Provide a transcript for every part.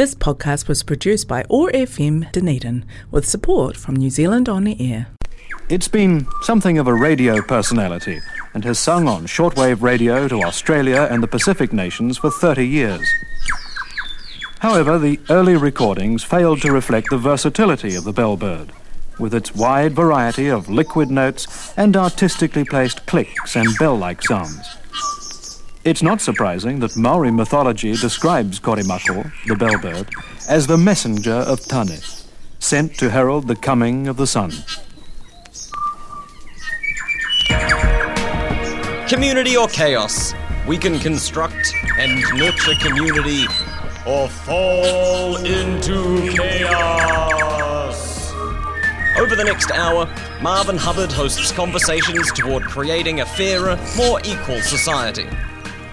This podcast was produced by OAR FM Dunedin with support from New Zealand On the Air. It's been something of a radio personality and has sung on shortwave radio to Australia and the Pacific nations for 30 years. However, the early recordings failed to reflect the versatility of the bellbird, with its wide variety of liquid notes and artistically placed clicks and bell-like sounds. It's not surprising that Maori mythology describes Korimako, the bellbird, as the messenger of Tane, sent to herald the coming of the sun. Community or chaos? We can construct and nurture community or fall into chaos. Over the next hour, Marvin Hubbard hosts conversations toward creating a fairer, more equal society.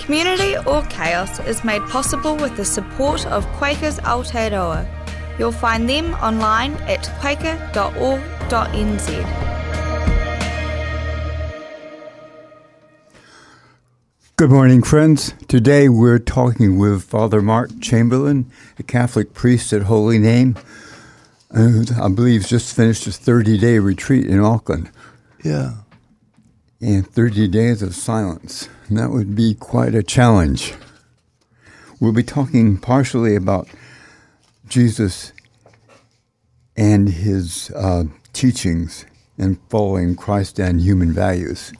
Community or Chaos is made possible with the support of Quakers Aotearoa. You'll find them online at quaker.org.nz. Good morning, friends. Today we're talking with Father Mark Chamberlain, a Catholic priest at Holy Name, who I believe just finished his 30 day retreat in Auckland. Yeah. And 30 days of silence. And that would be quite a challenge. We'll be talking partially about Jesus and his uh, teachings and following Christ and human values.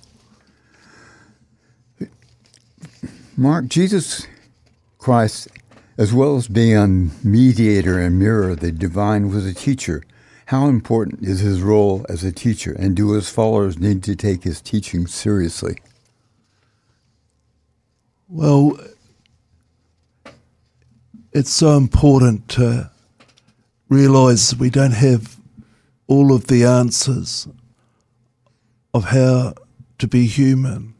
Mark, Jesus Christ, as well as being a mediator and mirror of the divine, was a teacher. How important is his role as a teacher, and do his followers need to take his teaching seriously? Well, it's so important to realize we don't have all of the answers of how to be human.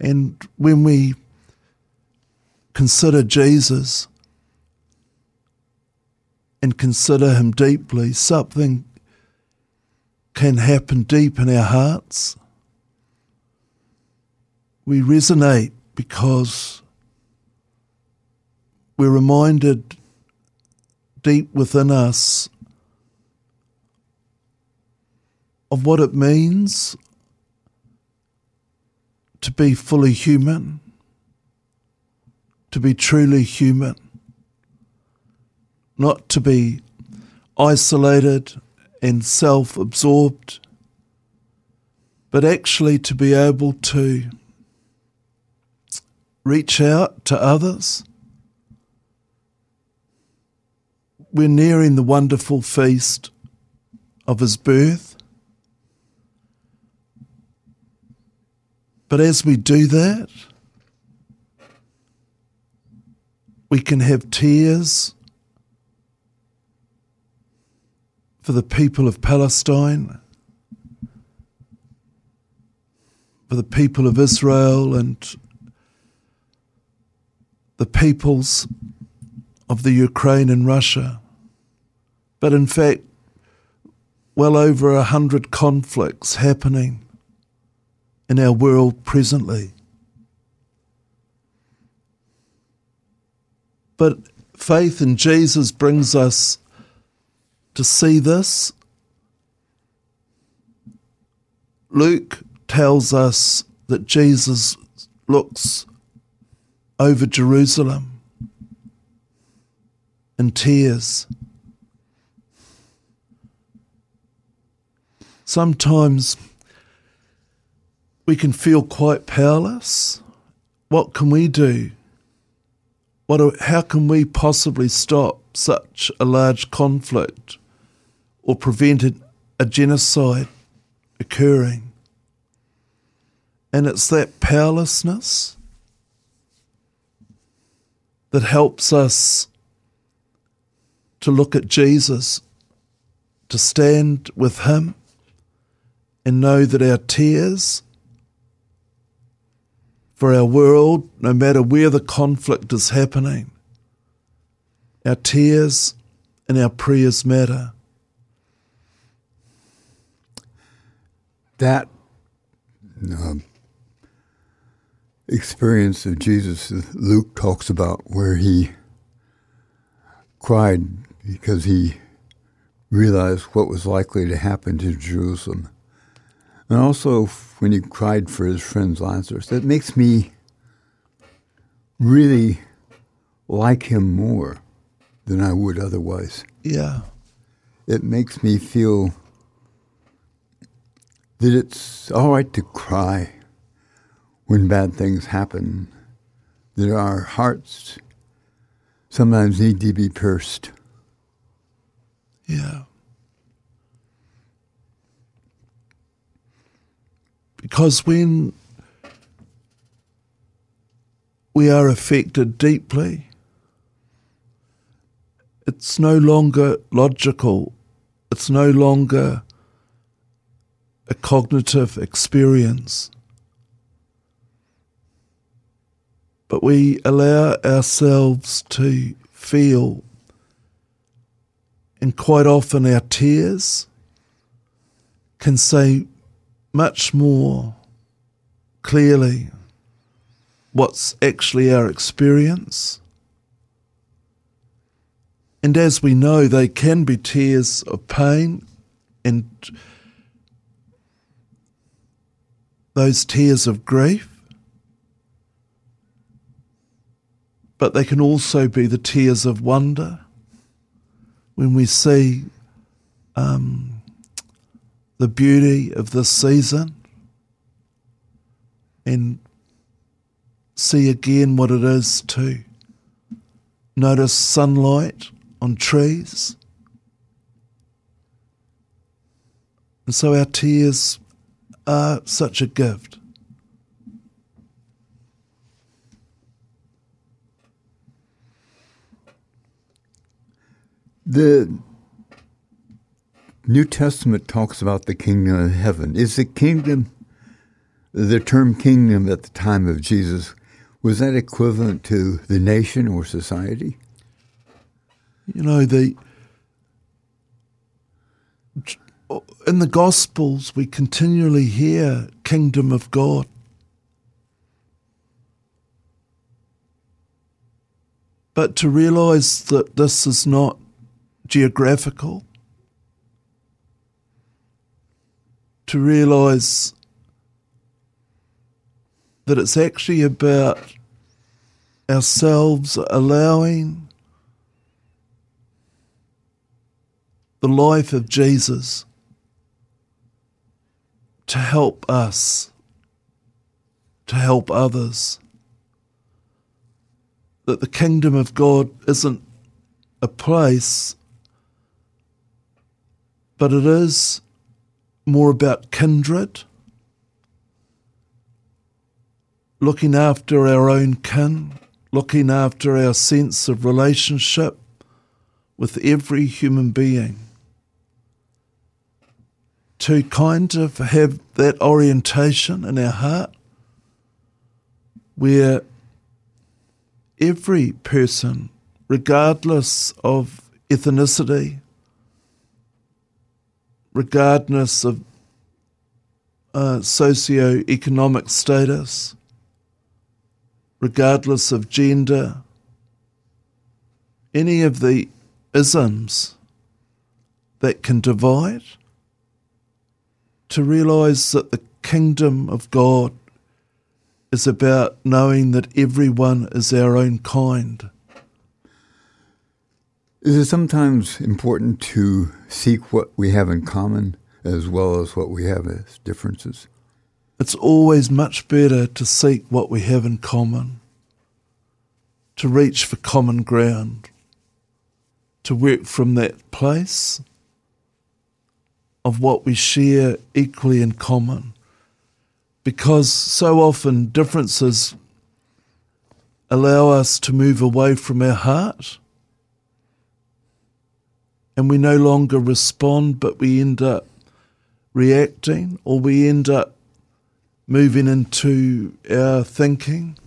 And when we consider Jesus and consider him deeply, something can happen deep in our hearts. We resonate because we're reminded deep within us of what it means to be fully human, to be truly human, not to be isolated and self absorbed, but actually to be able to reach out to others. We're nearing the wonderful feast of his birth. But as we do that, we can have tears for the people of Palestine, for the people of Israel and the peoples of the Ukraine and Russia. But in fact, well over a hundred conflicts happening in our world presently. But faith in Jesus brings us to see this. Luke tells us that Jesus looks over Jerusalem in tears. Sometimes we can feel quite powerless. What can we do? What how can we possibly stop such a large conflict or prevented a genocide occurring? And it's that powerlessness that helps us to look at Jesus, to stand with Him, and know that our tears for our world, no matter where the conflict is happening, our tears and our prayers matter. That uh, experience of Jesus Luke talks about, where he cried because he realized what was likely to happen to Jerusalem. And also when he cried for his friend Lazarus. That makes me really like him more than I would otherwise. Yeah. It makes me feel that it's all right to cry when bad things happen, that our hearts sometimes need to be pierced. Yeah. Because when we are affected deeply, it's no longer logical, it's no longer a cognitive experience. But we allow ourselves to feel, and quite often our tears can say much more clearly what's actually our experience. And as we know, they can be tears of pain and those tears of grief, but they can also be the tears of wonder when we see um, the beauty of this season and see again what it is to notice sunlight on trees. And so our tears are such a gift. The New Testament talks about the kingdom of heaven. Is the kingdom, the term kingdom at the time of Jesus, was that equivalent to the nation or society? You know, the in the Gospels we continually hear kingdom of God. But to realize that this is not geographical, to realize that it's actually about ourselves allowing the life of Jesus to help us, to help others. That the kingdom of God isn't a place, but it is more about kindred, looking after our own kin, looking after our sense of relationship with every human being to kind of have that orientation in our heart where every person, regardless of ethnicity, regardless of uh, socio-economic status, regardless of gender, any of the isms that can divide, to realize that the kingdom of God is about knowing that everyone is our own kind. Is it sometimes important to seek what we have in common as well as what we have as differences? It's always much better to seek what we have in common, to reach for common ground, to work from that place of what we share equally in common. Because so often differences allow us to move away from our heart and we no longer respond, but we end up reacting or we end up moving into our thinking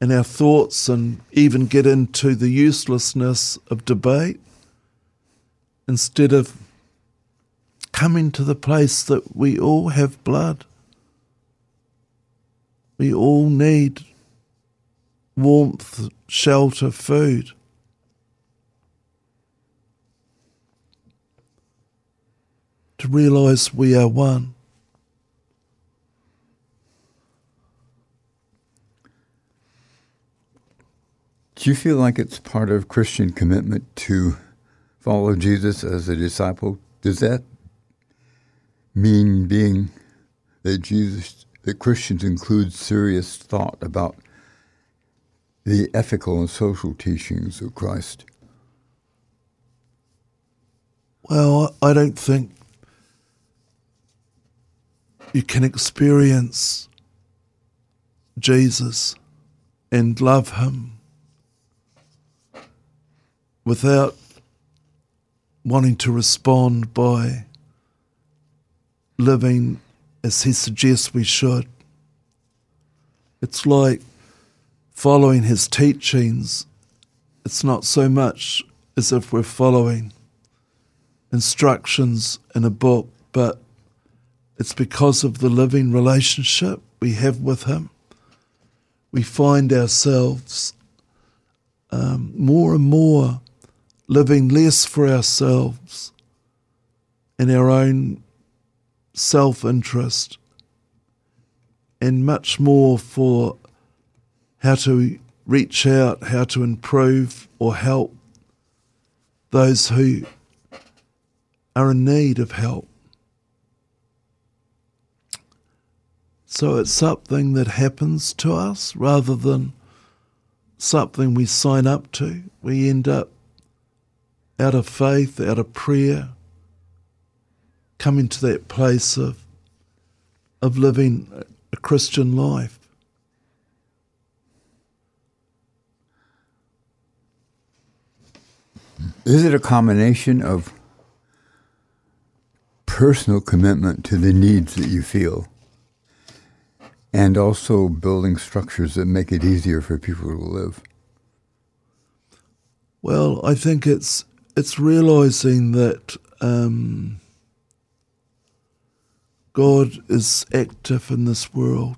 and our thoughts and even get into the uselessness of debate instead of coming to the place that we all have blood. We all need warmth, shelter, food. To realize we are one. Do you feel like it's part of Christian commitment to follow Jesus as a disciple? Does that mean being that Jesus that Christians include serious thought about the ethical and social teachings of Christ? Well, I don't think you can experience Jesus and love him without wanting to respond by living as he suggests we should. It's like following his teachings. It's not so much as if we're following instructions in a book, but it's because of the living relationship we have with him. We find ourselves um, more and more living less for ourselves and our own self interest, and much more for how to reach out, how to improve or help those who are in need of help. So it's something that happens to us rather than something we sign up to. We end up out of faith, out of prayer, coming to that place of of living a Christian life. Is it a combination of personal commitment to the needs that you feel and also building structures that make it easier for people to live? Well, I think it's it's realizing that um, God is active in this world.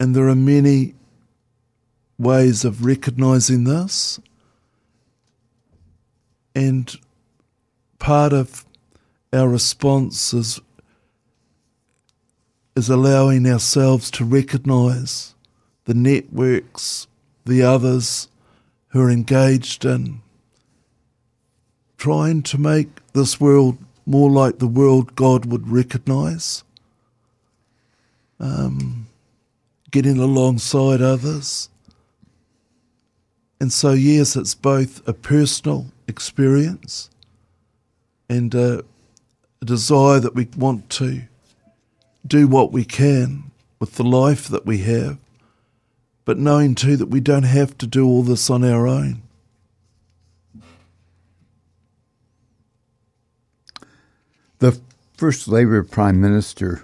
And there are many ways of recognizing this. And part of our response is, is allowing ourselves to recognize the networks, the others who are engaged in trying to make this world more like the world God would recognize, um, getting alongside others. And so, yes, it's both a personal experience and a, a desire that we want to do what we can with the life that we have but knowing too that we don't have to do all this on our own. The first Labour Prime Minister,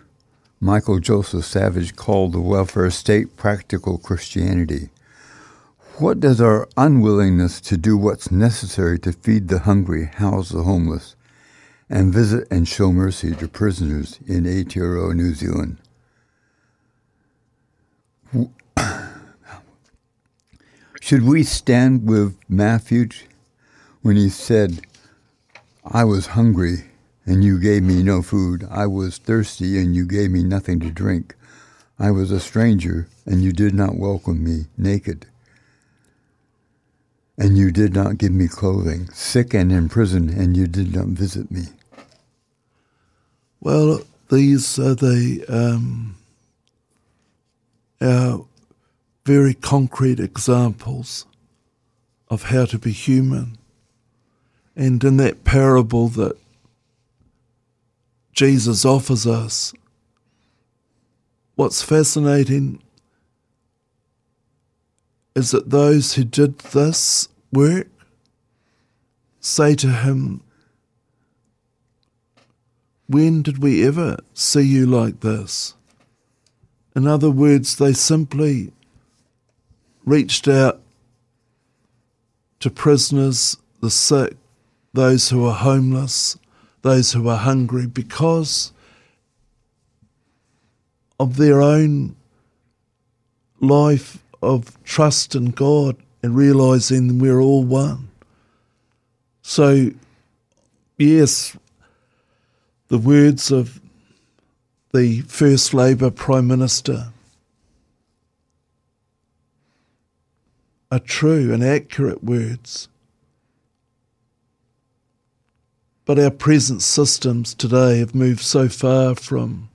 Michael Joseph Savage, called the welfare state practical Christianity. What does our unwillingness to do what's necessary to feed the hungry, house the homeless, and visit and show mercy to prisoners in Aotearoa, New Zealand? Should we stand with Matthew when he said, I was hungry and you gave me no food. I was thirsty and you gave me nothing to drink. I was a stranger and you did not welcome me, naked. And you did not give me clothing, sick and in prison, and you did not visit me. Well, these are the um, our very concrete examples of how to be human. And in that parable that Jesus offers us, what's fascinating is that those who did this work say to him, When did we ever see you like this? In other words, they simply reached out to prisoners, the sick, those who are homeless, those who are hungry, because of their own life of trust in God and realizing we're all one. So, yes, the words of the first Labour Prime Minister are true and accurate words. But our present systems today have moved so far from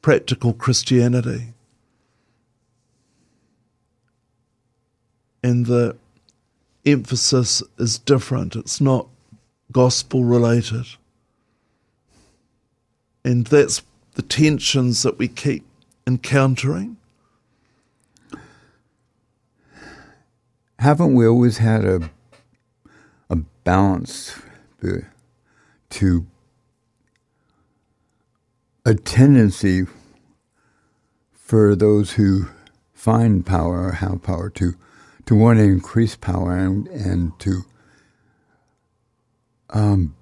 practical Christianity. And the emphasis is different, it's not gospel related. And that's the tensions that we keep encountering. Haven't we always had a a balance to a tendency for those who find power or have power to to want to increase power and and to um,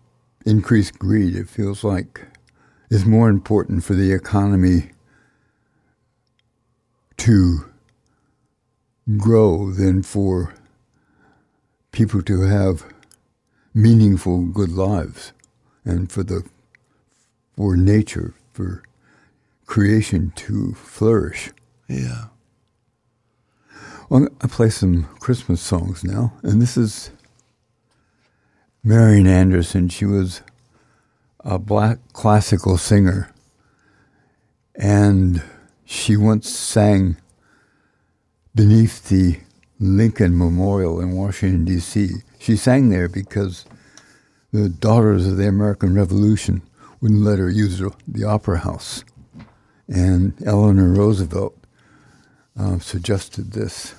increase greed. It feels like it's more important for the economy to grow than for people to have meaningful good lives and for the for nature for creation to flourish. Yeah. well i play some christmas songs now and this is marian anderson. She was a black classical singer and she once sang beneath the lincoln memorial in washington d.c she sang there because the daughters of the American Revolution wouldn't let her use the opera house. And Eleanor Roosevelt uh, suggested this.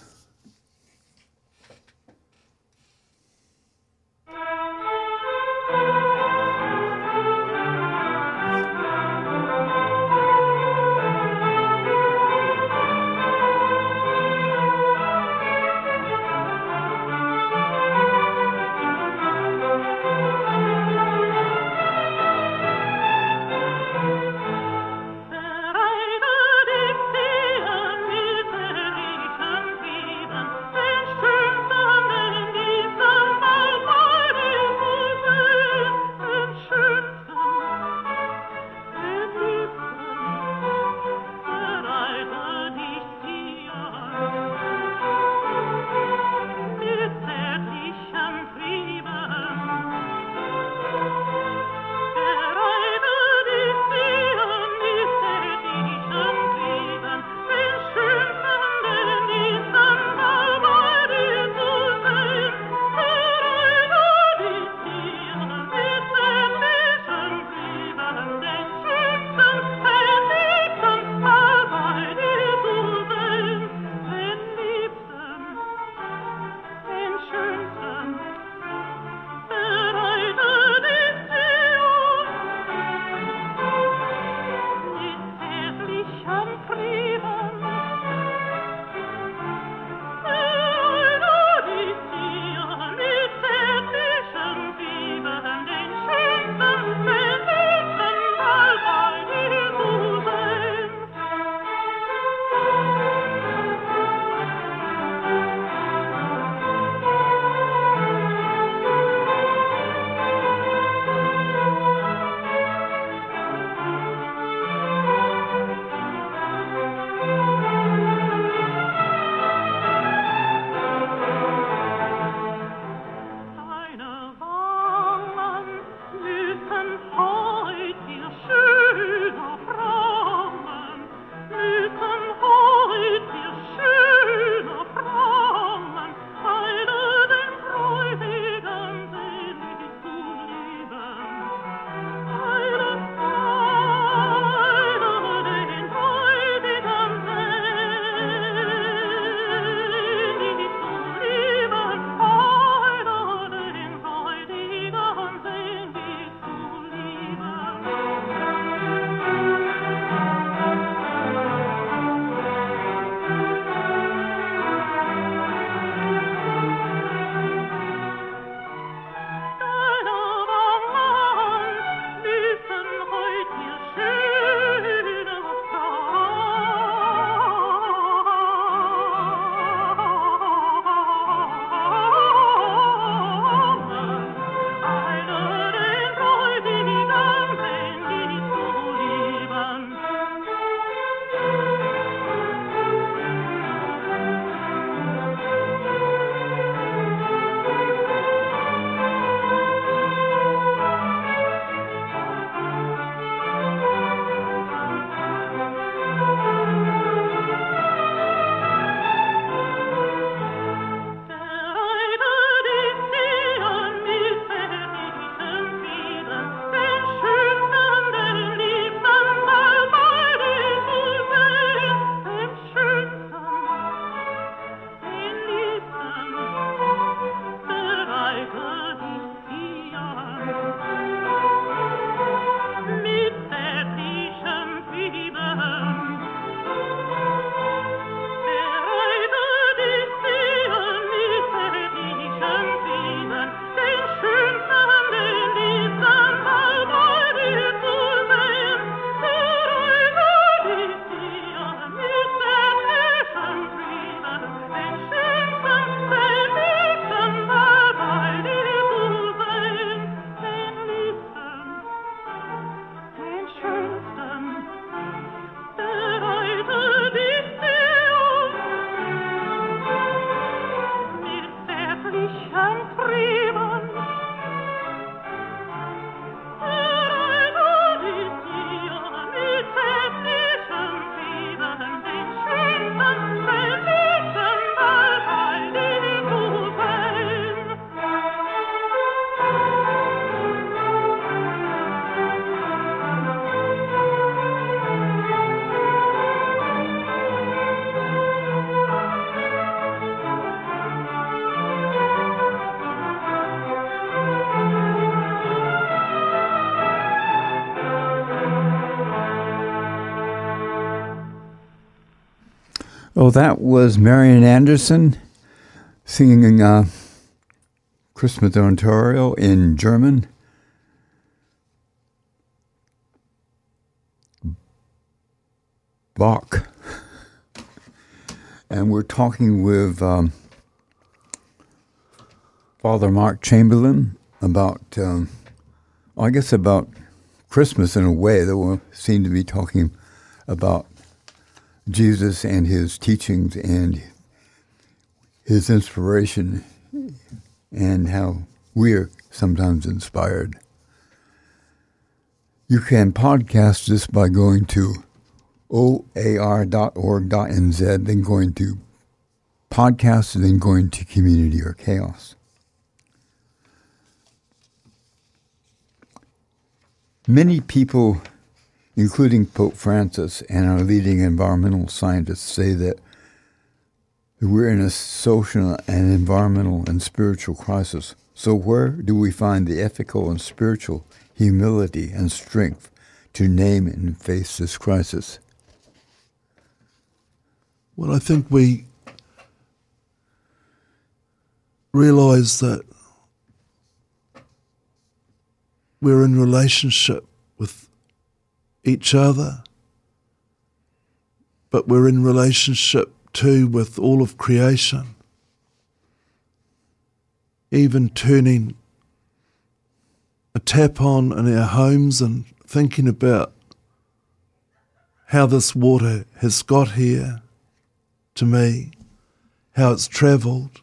Oh, that was Marian Anderson singing uh, Christmas in Oratorio in German. Bach. And we're talking with um, Father Mark Chamberlain about, um, I guess, about Christmas in a way, that we seem to be talking about Jesus and his teachings and his inspiration and how we're sometimes inspired. You can podcast this by going to oar.org.nz, then going to podcast, and then going to community or chaos. Many people, including Pope Francis and our leading environmental scientists, say that we're in a social and environmental and spiritual crisis. So, where do we find the ethical and spiritual humility and strength to name and face this crisis? Well, I think we realize that we're in relationship with each other, but we're in relationship too with all of creation. Even turning a tap on in our homes and thinking about how this water has got here to me, how it's travelled,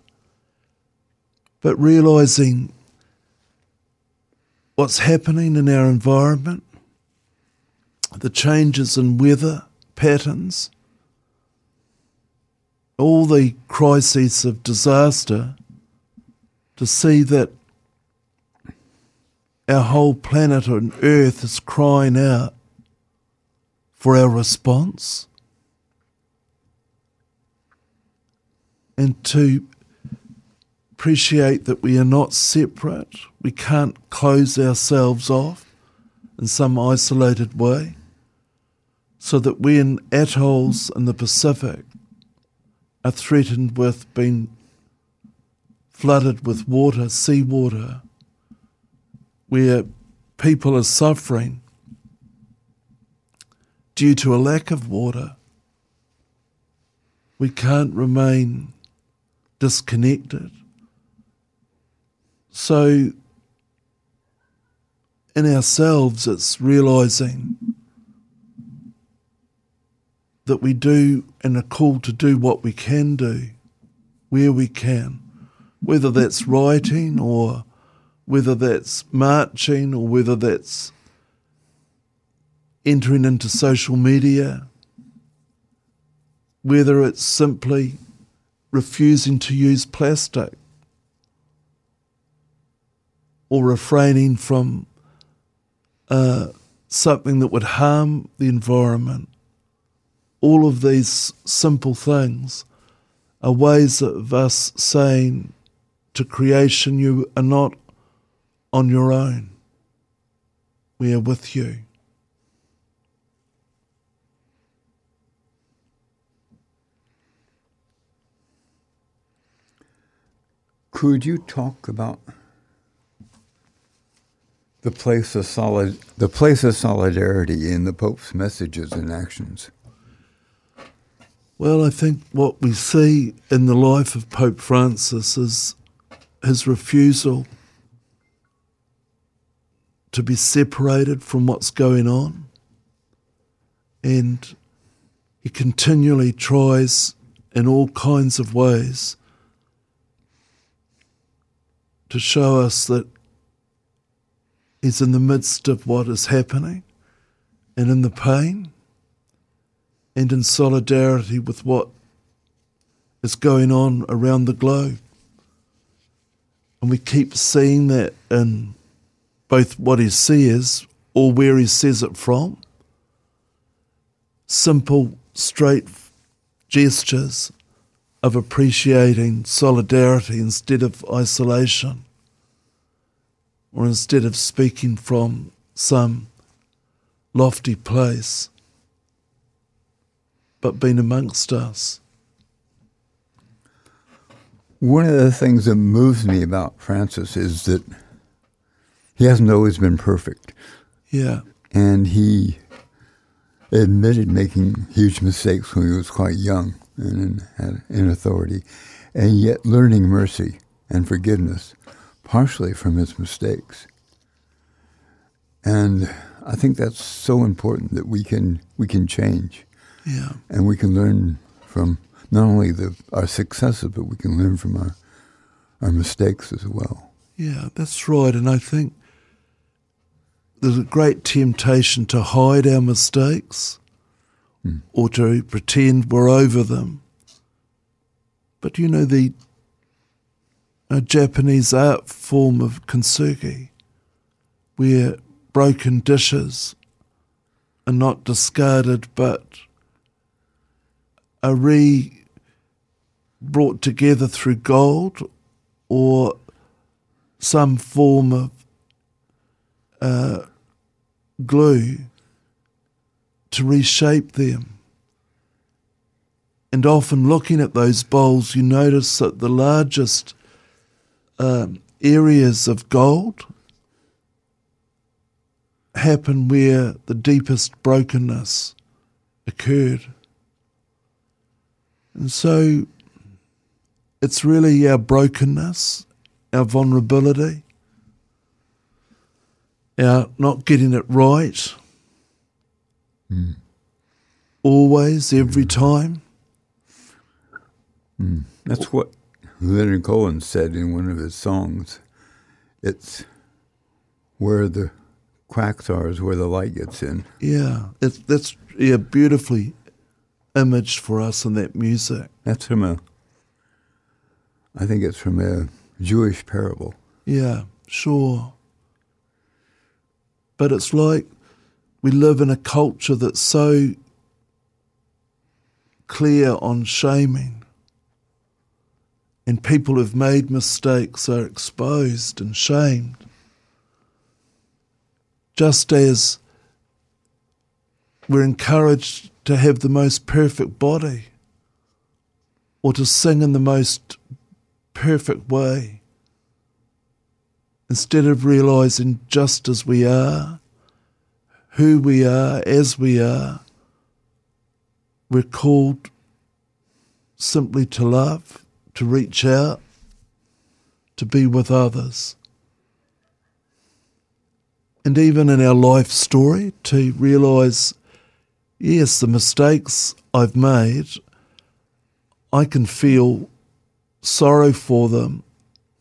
but realising what's happening in our environment, the changes in weather patterns, all the crises of disaster, to see that our whole planet and earth is crying out for our response. And to appreciate that we are not separate. We can't close ourselves off in some isolated way. So that we in atolls in the Pacific are threatened with being flooded with water, seawater, where people are suffering due to a lack of water. We can't remain disconnected. So, in ourselves, it's realizing that we do and are called to do what we can do, where we can, whether that's writing or whether that's marching or whether that's entering into social media, whether it's simply refusing to use plastic or refraining from uh, something that would harm the environment. All of these simple things are ways of us saying to creation, You are not on your own, we are with you. Could you talk about the place of solid, the place of solidarity in the Pope's messages and actions? Well, I think what we see in the life of Pope Francis is his refusal to be separated from what's going on. And he continually tries in all kinds of ways to show us that He's in the midst of what is happening and in the pain and in solidarity with what is going on around the globe. And we keep seeing that in both what he says or where he says it from. Simple, straight gestures of appreciating solidarity instead of isolation, or instead of speaking from some lofty place, but being amongst us One of the things that moves me about Francis is that he hasn't always been perfect. Yeah. And he admitted making huge mistakes when he was quite young and in, in authority, and yet learning mercy and forgiveness, partially from his mistakes. And I think that's so important that we can we can change. Yeah. And we can learn from not only the our successes, but we can learn from our our mistakes as well. Yeah, that's right. And I think there's a great temptation to hide our mistakes mm. or to pretend we're over them. But you know, the a Japanese art form of kintsugi, where broken dishes are not discarded but are re brought together through gold or some form of uh, glue to reshape them. And often looking at those bowls, you notice that the largest um, areas of gold happen where the deepest brokenness occurred. And so it's really our brokenness, our vulnerability, our not getting it right. Mm. Always, every time. Mm. That's what Leonard Cohen said in one of his songs. It's where the cracks are is where the light gets in. Yeah, it's, that's yeah, beautifully imaged for us in that music. That's from a, I think it's from a Jewish parable. Yeah, sure. But it's like we live in a culture that's so clear on shaming. And people who've made mistakes are exposed and shamed. Just as we're encouraged to have the most perfect body or to sing in the most perfect way instead of realizing just as we are, who we are, as we are, we're called simply to love, to reach out, to be with others. And even in our life story, to realize yes, the mistakes I've made, I can feel sorrow for them,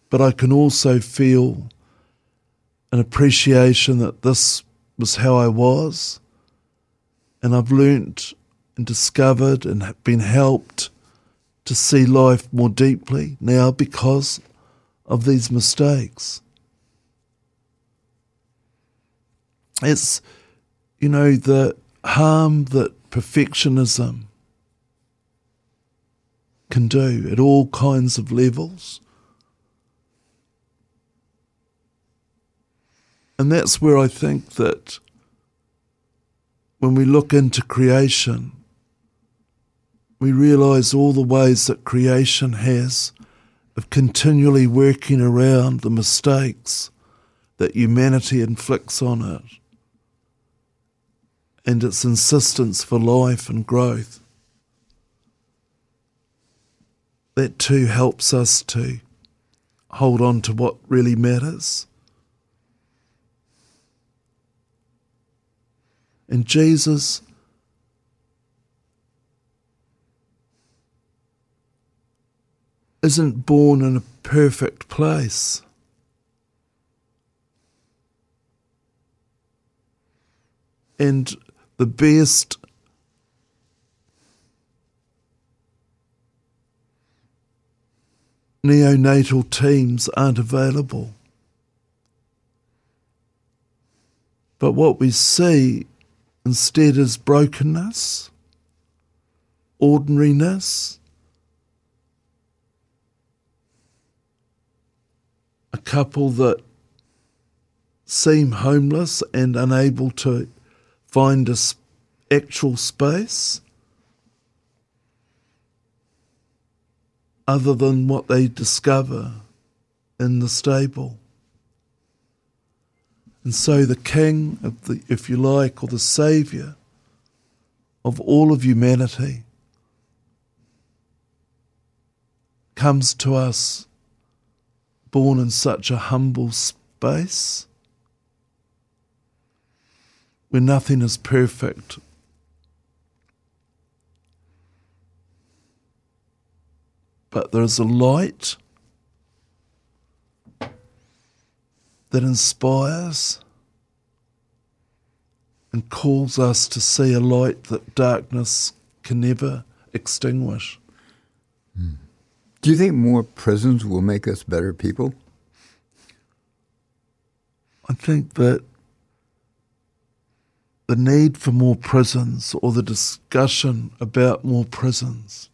but I can also feel an appreciation that this was how I was. And I've learnt and discovered and been helped to see life more deeply now because of these mistakes. It's, you know, the harm that perfectionism can do at all kinds of levels. And that's where I think that when we look into creation, we realize all the ways that creation has of continually working around the mistakes that humanity inflicts on it and its insistence for life and growth. That too helps us to hold on to what really matters. And Jesus isn't born in a perfect place. And the best neonatal teams aren't available. But what we see instead is brokenness, ordinariness, a couple that seem homeless and unable to find a actual space. other than what they discover in the stable. And so the king of the if you like, or the saviour of all of humanity comes to us born in such a humble space where nothing is perfect. But there is a light that inspires and calls us to see a light that darkness can never extinguish. Do you think more prisons will make us better people? I think that the need for more prisons or the discussion about more prisons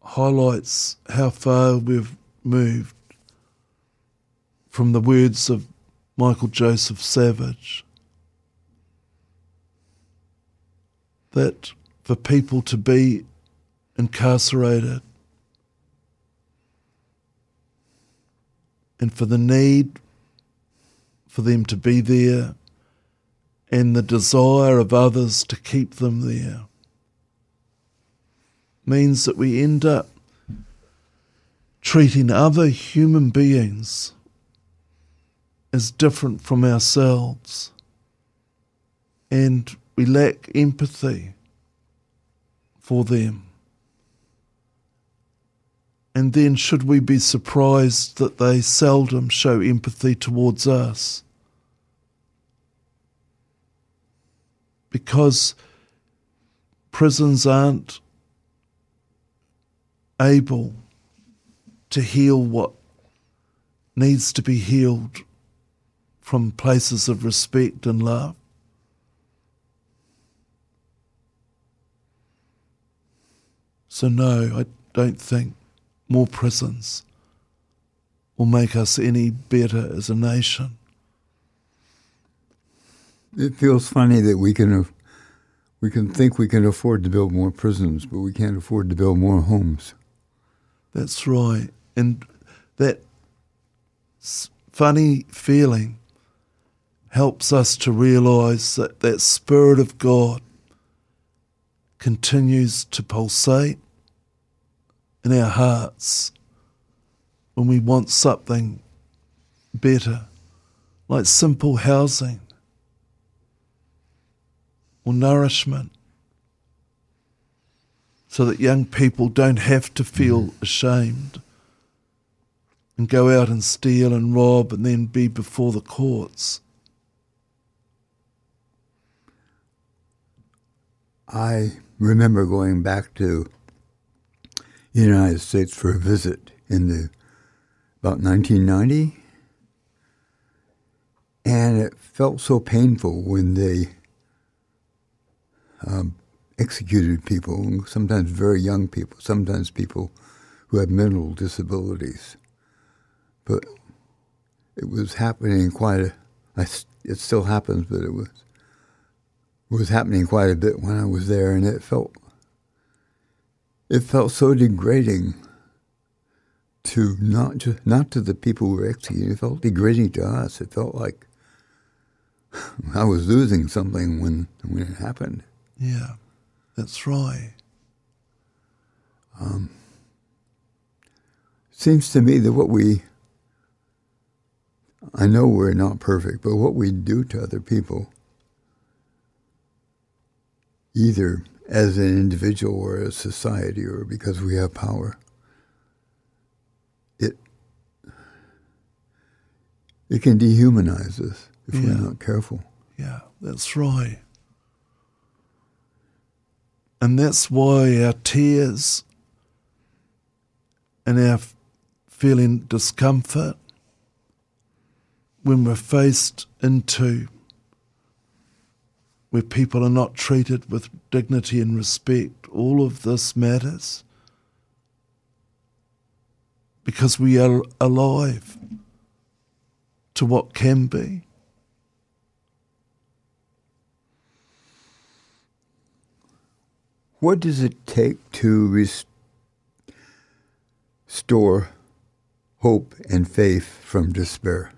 highlights how far we've moved from the words of Michael Joseph Savage that for people to be incarcerated and for the need for them to be there and the desire of others to keep them there means that we end up treating other human beings as different from ourselves and we lack empathy for them. And then, should we be surprised that they seldom show empathy towards us? Because prisons aren't able to heal what needs to be healed from places of respect and love. So, no, I don't think more prisons will make us any better as a nation. It feels funny that we can we can think we can afford to build more prisons, but we can't afford to build more homes. That's right. And that funny feeling helps us to realize that that Spirit of God continues to pulsate in our hearts when we want something better, like simple housing or nourishment, so that young people don't have to feel mm-hmm. ashamed and go out and steal and rob and then be before the courts. I remember going back to the United States for a visit in the about 1990, and it felt so painful when they um, executed people, sometimes very young people, sometimes people who had mental disabilities. But it was happening quite a, I, it still happens, but it was was happening quite a bit when I was there, and it felt it felt so degrading to not just not to the people who were executed. It felt degrading to us. It felt like I was losing something when when it happened. Yeah, that's right. Um, seems to me that what we I know we're not perfect, but what we do to other people either as an individual or a society or because we have power. It it can dehumanize us if Yeah. we're not careful. Yeah, that's right. And that's why our tears and our feeling discomfort when we're faced into where people are not treated with dignity and respect, all of this matters because we are alive to what can be. What does it take to restore hope and faith from despair.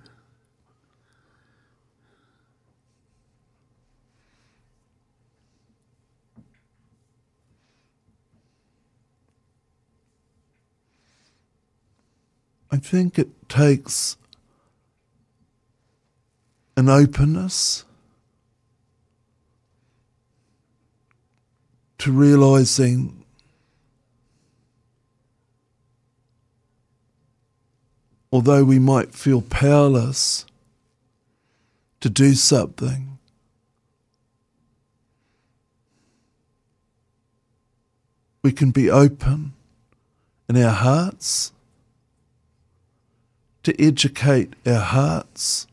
I think it takes an openness to realizing although we might feel powerless to do something, we can be open in our hearts to educate our hearts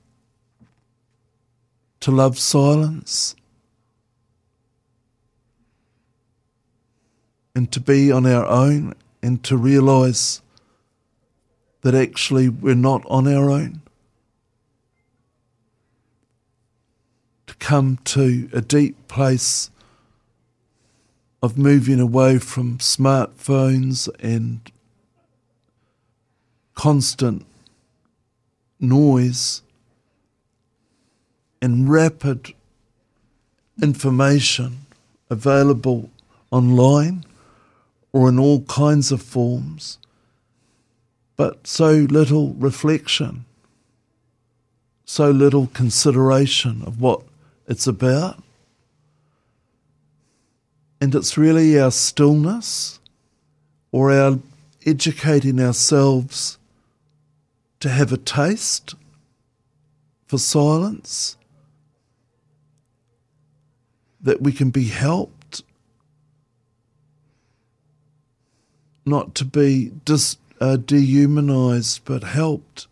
to love silence and to be on our own and to realize that actually we're not on our own. To come to a deep place of moving away from smartphones and constant noise and rapid information available online or in all kinds of forms, but so little reflection, so little consideration of what it's about. And it's really our stillness or our educating ourselves to have a taste for silence, that we can be helped, not to be dis, uh, dehumanized, but helped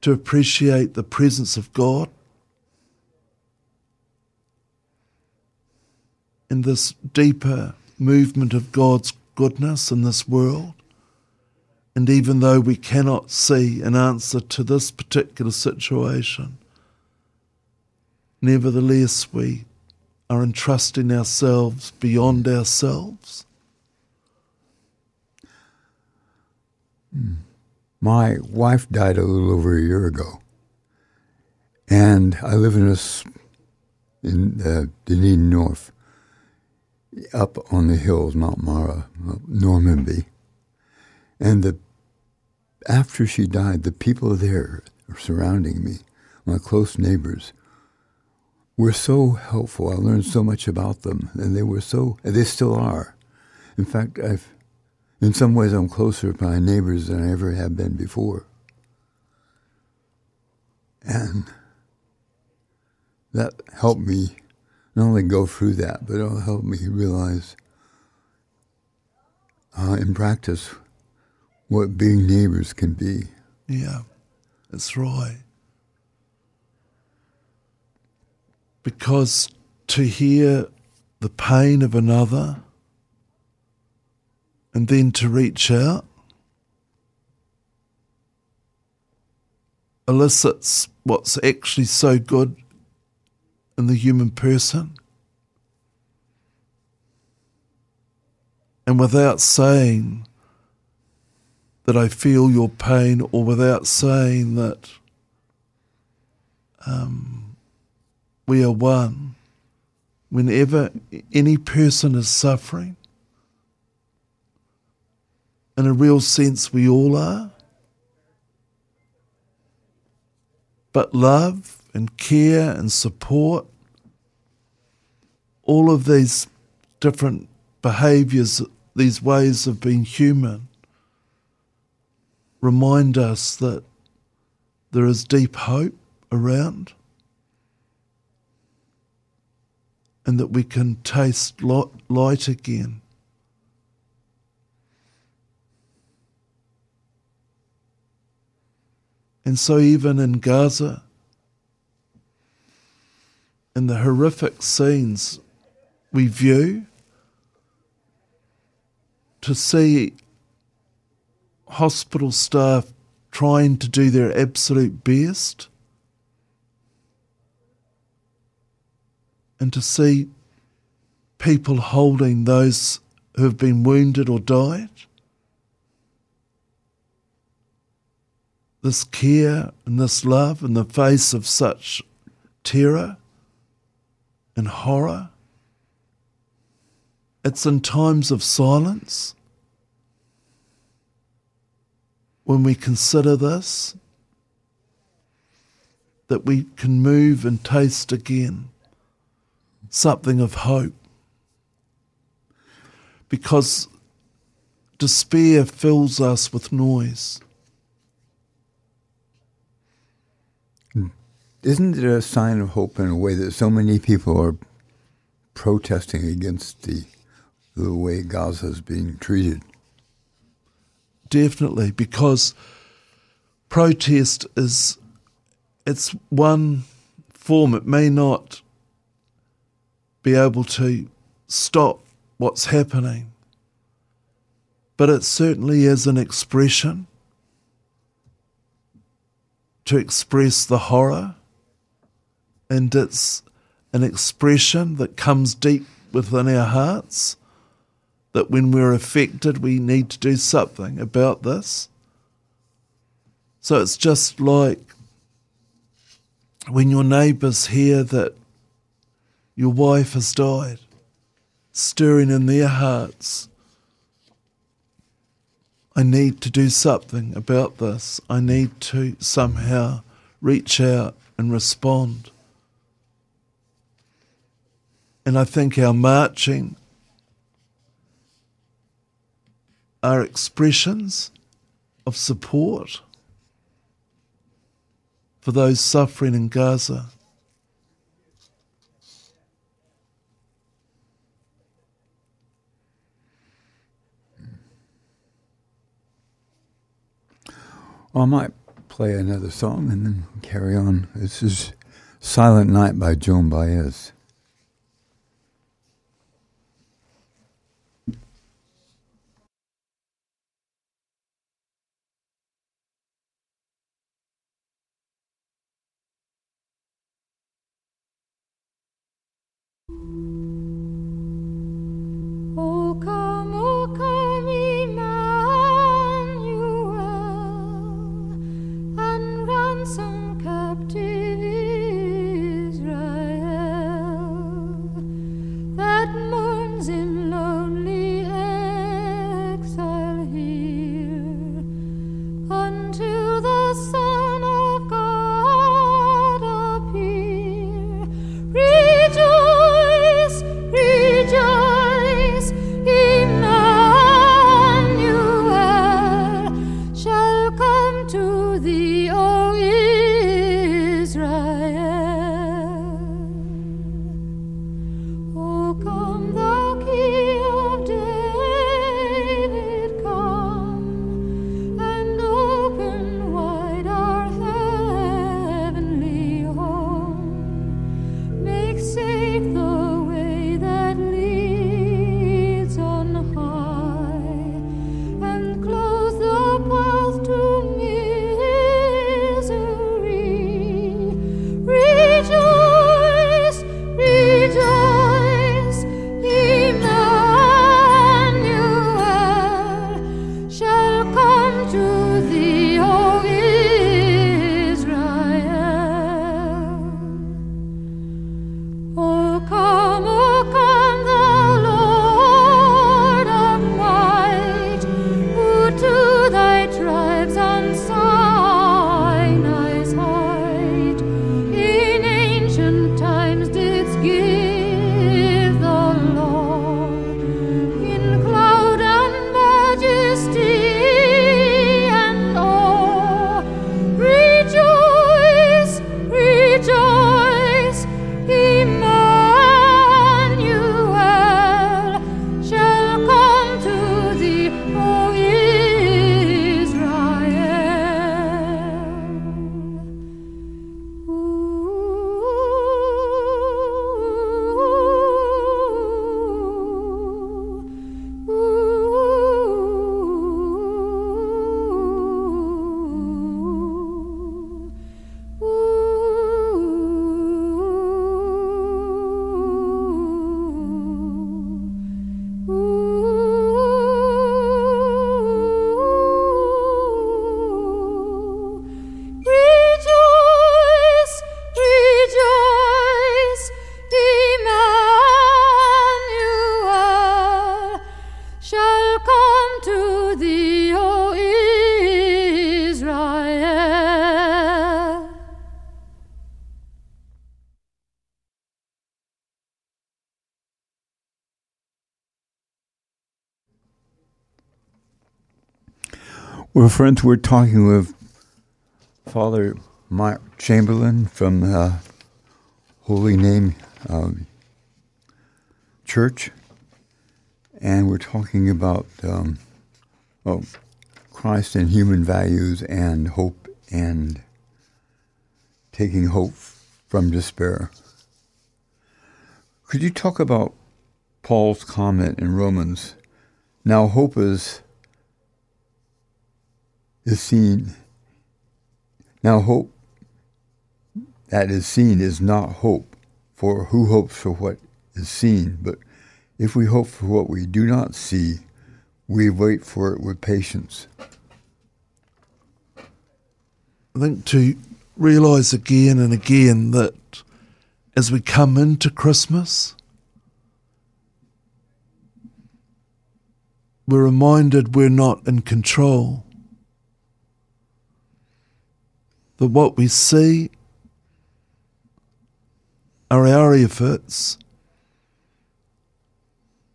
to appreciate the presence of God in this deeper movement of God's goodness in this world. And even though we cannot see an answer to this particular situation, nevertheless we are entrusting ourselves beyond ourselves. My wife died a little over a year ago, and I live in a in uh, Dunedin North, up on the hills, Mount Mara, Normanby, and the after she died, the people there surrounding me, my close neighbors, were so helpful. I learned so much about them, and they were so, they still are. In fact, I've, in some ways, I'm closer to my neighbors than I ever have been before. And that helped me not only go through that, but it'll help me realize uh, in practice what being neighbors can be. Yeah, that's right. Because to hear the pain of another and then to reach out elicits what's actually so good in the human person. And without saying, that I feel your pain, or without saying that um, we are one. Whenever any person is suffering, in a real sense, we all are. But love and care and support, all of these different behaviors, these ways of being human, remind us that there is deep hope around and that we can taste light again. And so, even in Gaza, in the horrific scenes we view, to see hospital staff trying to do their absolute best and to see people holding those who have been wounded or died this care and this love in the face of such terror and horror. It's in times of silence when we consider this that we can move and taste again something of hope. Because despair fills us with noise. Isn't it a sign of hope in a way that so many people are protesting against the the way Gaza is being treated? Definitely, because protest is it's one form. It may not be able to stop what's happening, but it certainly is an expression to express the horror, and it's an expression that comes deep within our hearts that when we're affected, we need to do something about this. So it's just like when your neighbours hear that your wife has died, stirring in their hearts. I need to do something about this. I need to somehow reach out and respond. And I think our marching are expressions of support for those suffering in Gaza. Well, I might play another song and then carry on. This is Silent Night by Joan Baez. Rejoice take the Well, friends, we're talking with Father Mark Chamberlain from the Holy Name um, Church, and we're talking about um, oh, Christ and human values and hope and taking hope from despair. Could you talk about Paul's comment in Romans? Now, hope is is seen. Now, hope that is seen is not hope, for who hopes for what is seen? But if we hope for what we do not see, we wait for it with patience. I think to realize again and again that as we come into Christmas, we're reminded we're not in control. That what we see are our efforts,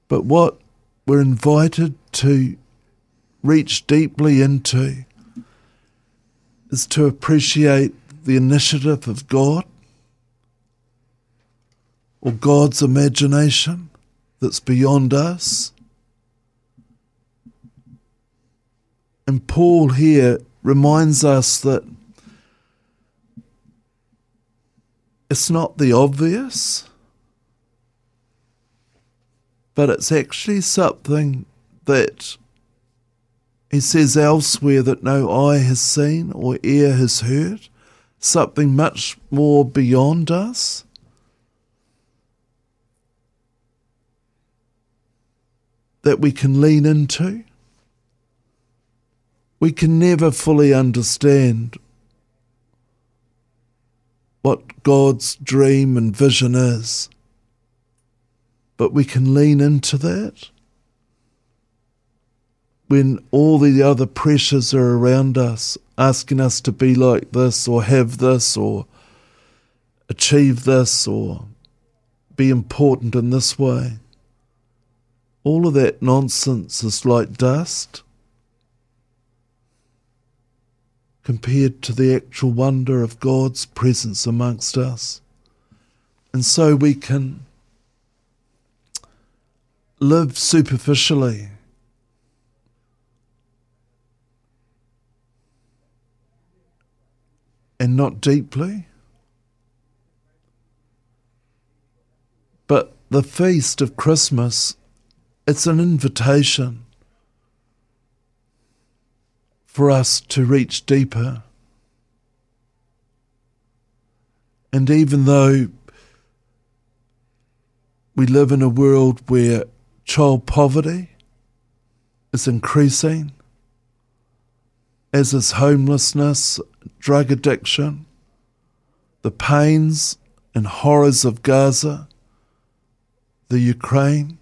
but what we're invited to reach deeply into is to appreciate the initiative of God or God's imagination that's beyond us. And Paul here reminds us that it's not the obvious, but it's actually something that he says elsewhere that no eye has seen or ear has heard, something much more beyond us. That we can lean into. We can never fully understand what God's dream and vision is, but we can lean into that when all the other pressures are around us, asking us to be like this or have this or achieve this or be important in this way. All of that nonsense is like dust compared to the actual wonder of God's presence amongst us. And so we can live superficially and not deeply. But the feast of Christmas, it's an invitation for us to reach deeper. And even though we live in a world where child poverty is increasing, as is homelessness, drug addiction, the pains and horrors of Gaza, the Ukraine,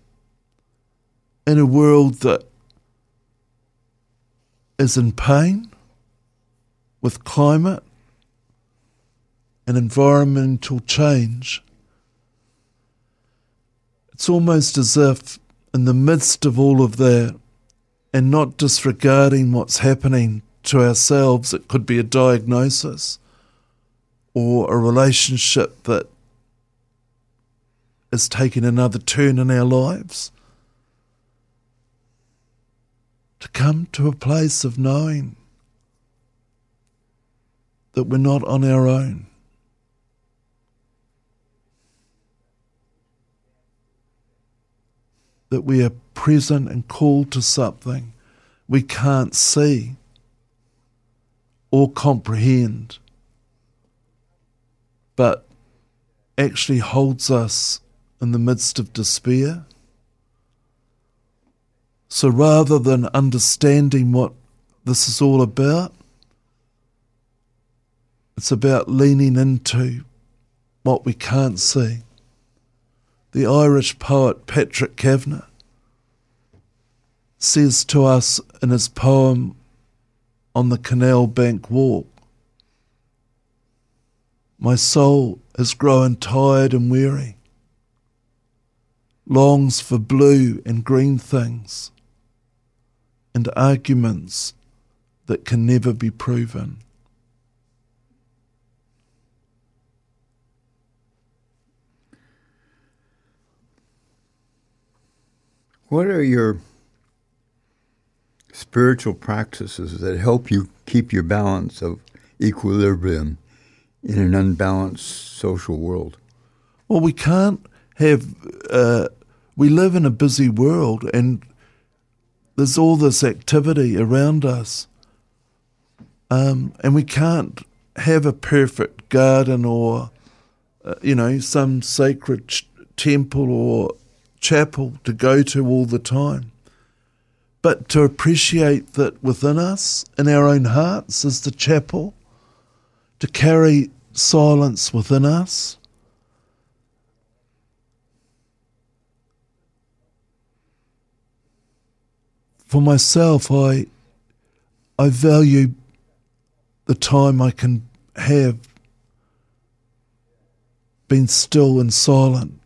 in a world that is in pain with climate and environmental change. It's almost as if, in the midst of all of that, and not disregarding what's happening to ourselves. It could be a diagnosis or a relationship that is taking another turn in our lives. To come to a place of knowing that we're not on our own. That we are present and called to something we can't see or comprehend, but actually holds us in the midst of despair. So rather than understanding what this is all about, it's about leaning into what we can't see. The Irish poet Patrick Kavanagh says to us in his poem on the canal bank walk. My soul has grown tired and weary, longs for blue and green things, and arguments that can never be proven. What are your spiritual practices that help you keep your balance of equilibrium in an unbalanced social world? Well, we can't have. Uh, we live in a busy world, and there's all this activity around us, um, and we can't have a perfect garden or, uh, you know, some sacred ch- temple or chapel to go to all the time. But to appreciate that within us, in our own hearts, is the chapel, to carry silence within us. For myself, I I value the time I can have being still and silent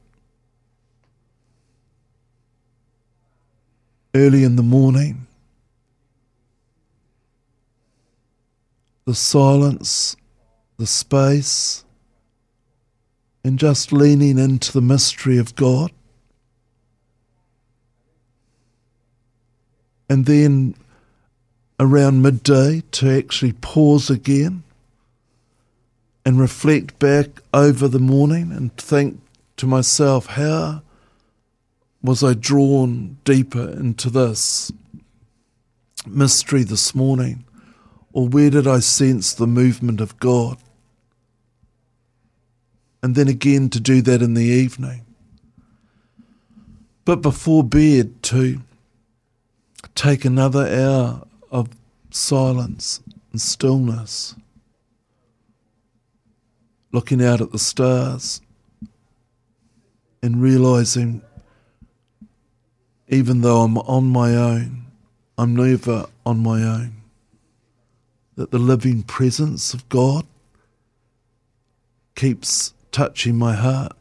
early in the morning. The silence, the space, and just leaning into the mystery of God. And then around midday to actually pause again and reflect back over the morning and think to myself, how was I drawn deeper into this mystery this morning? Or where did I sense the movement of God? And then again to do that in the evening. But before bed, to take another hour of silence and stillness, looking out at the stars and realizing even though I'm on my own, I'm never on my own. That the living presence of God keeps touching my heart.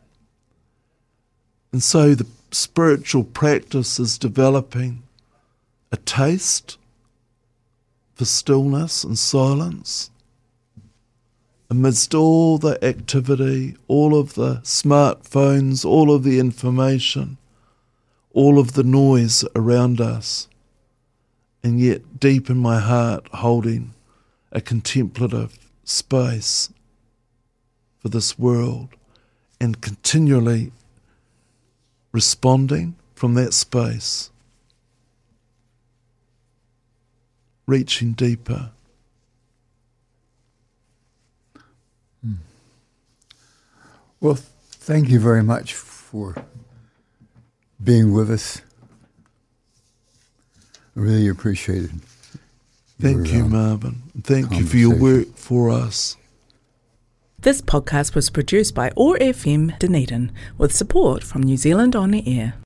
And so the spiritual practice is developing a taste for stillness and silence. Amidst all the activity, all of the smartphones, all of the information, all of the noise around us, and yet deep in my heart holding a contemplative space for this world and continually responding from that space, reaching deeper. Well, thank you very much for being with us. I really appreciate it. Thank your, you, um, Marvin. Thank you for your work for us. This podcast was produced by OAR FM Dunedin with support from New Zealand On the Air.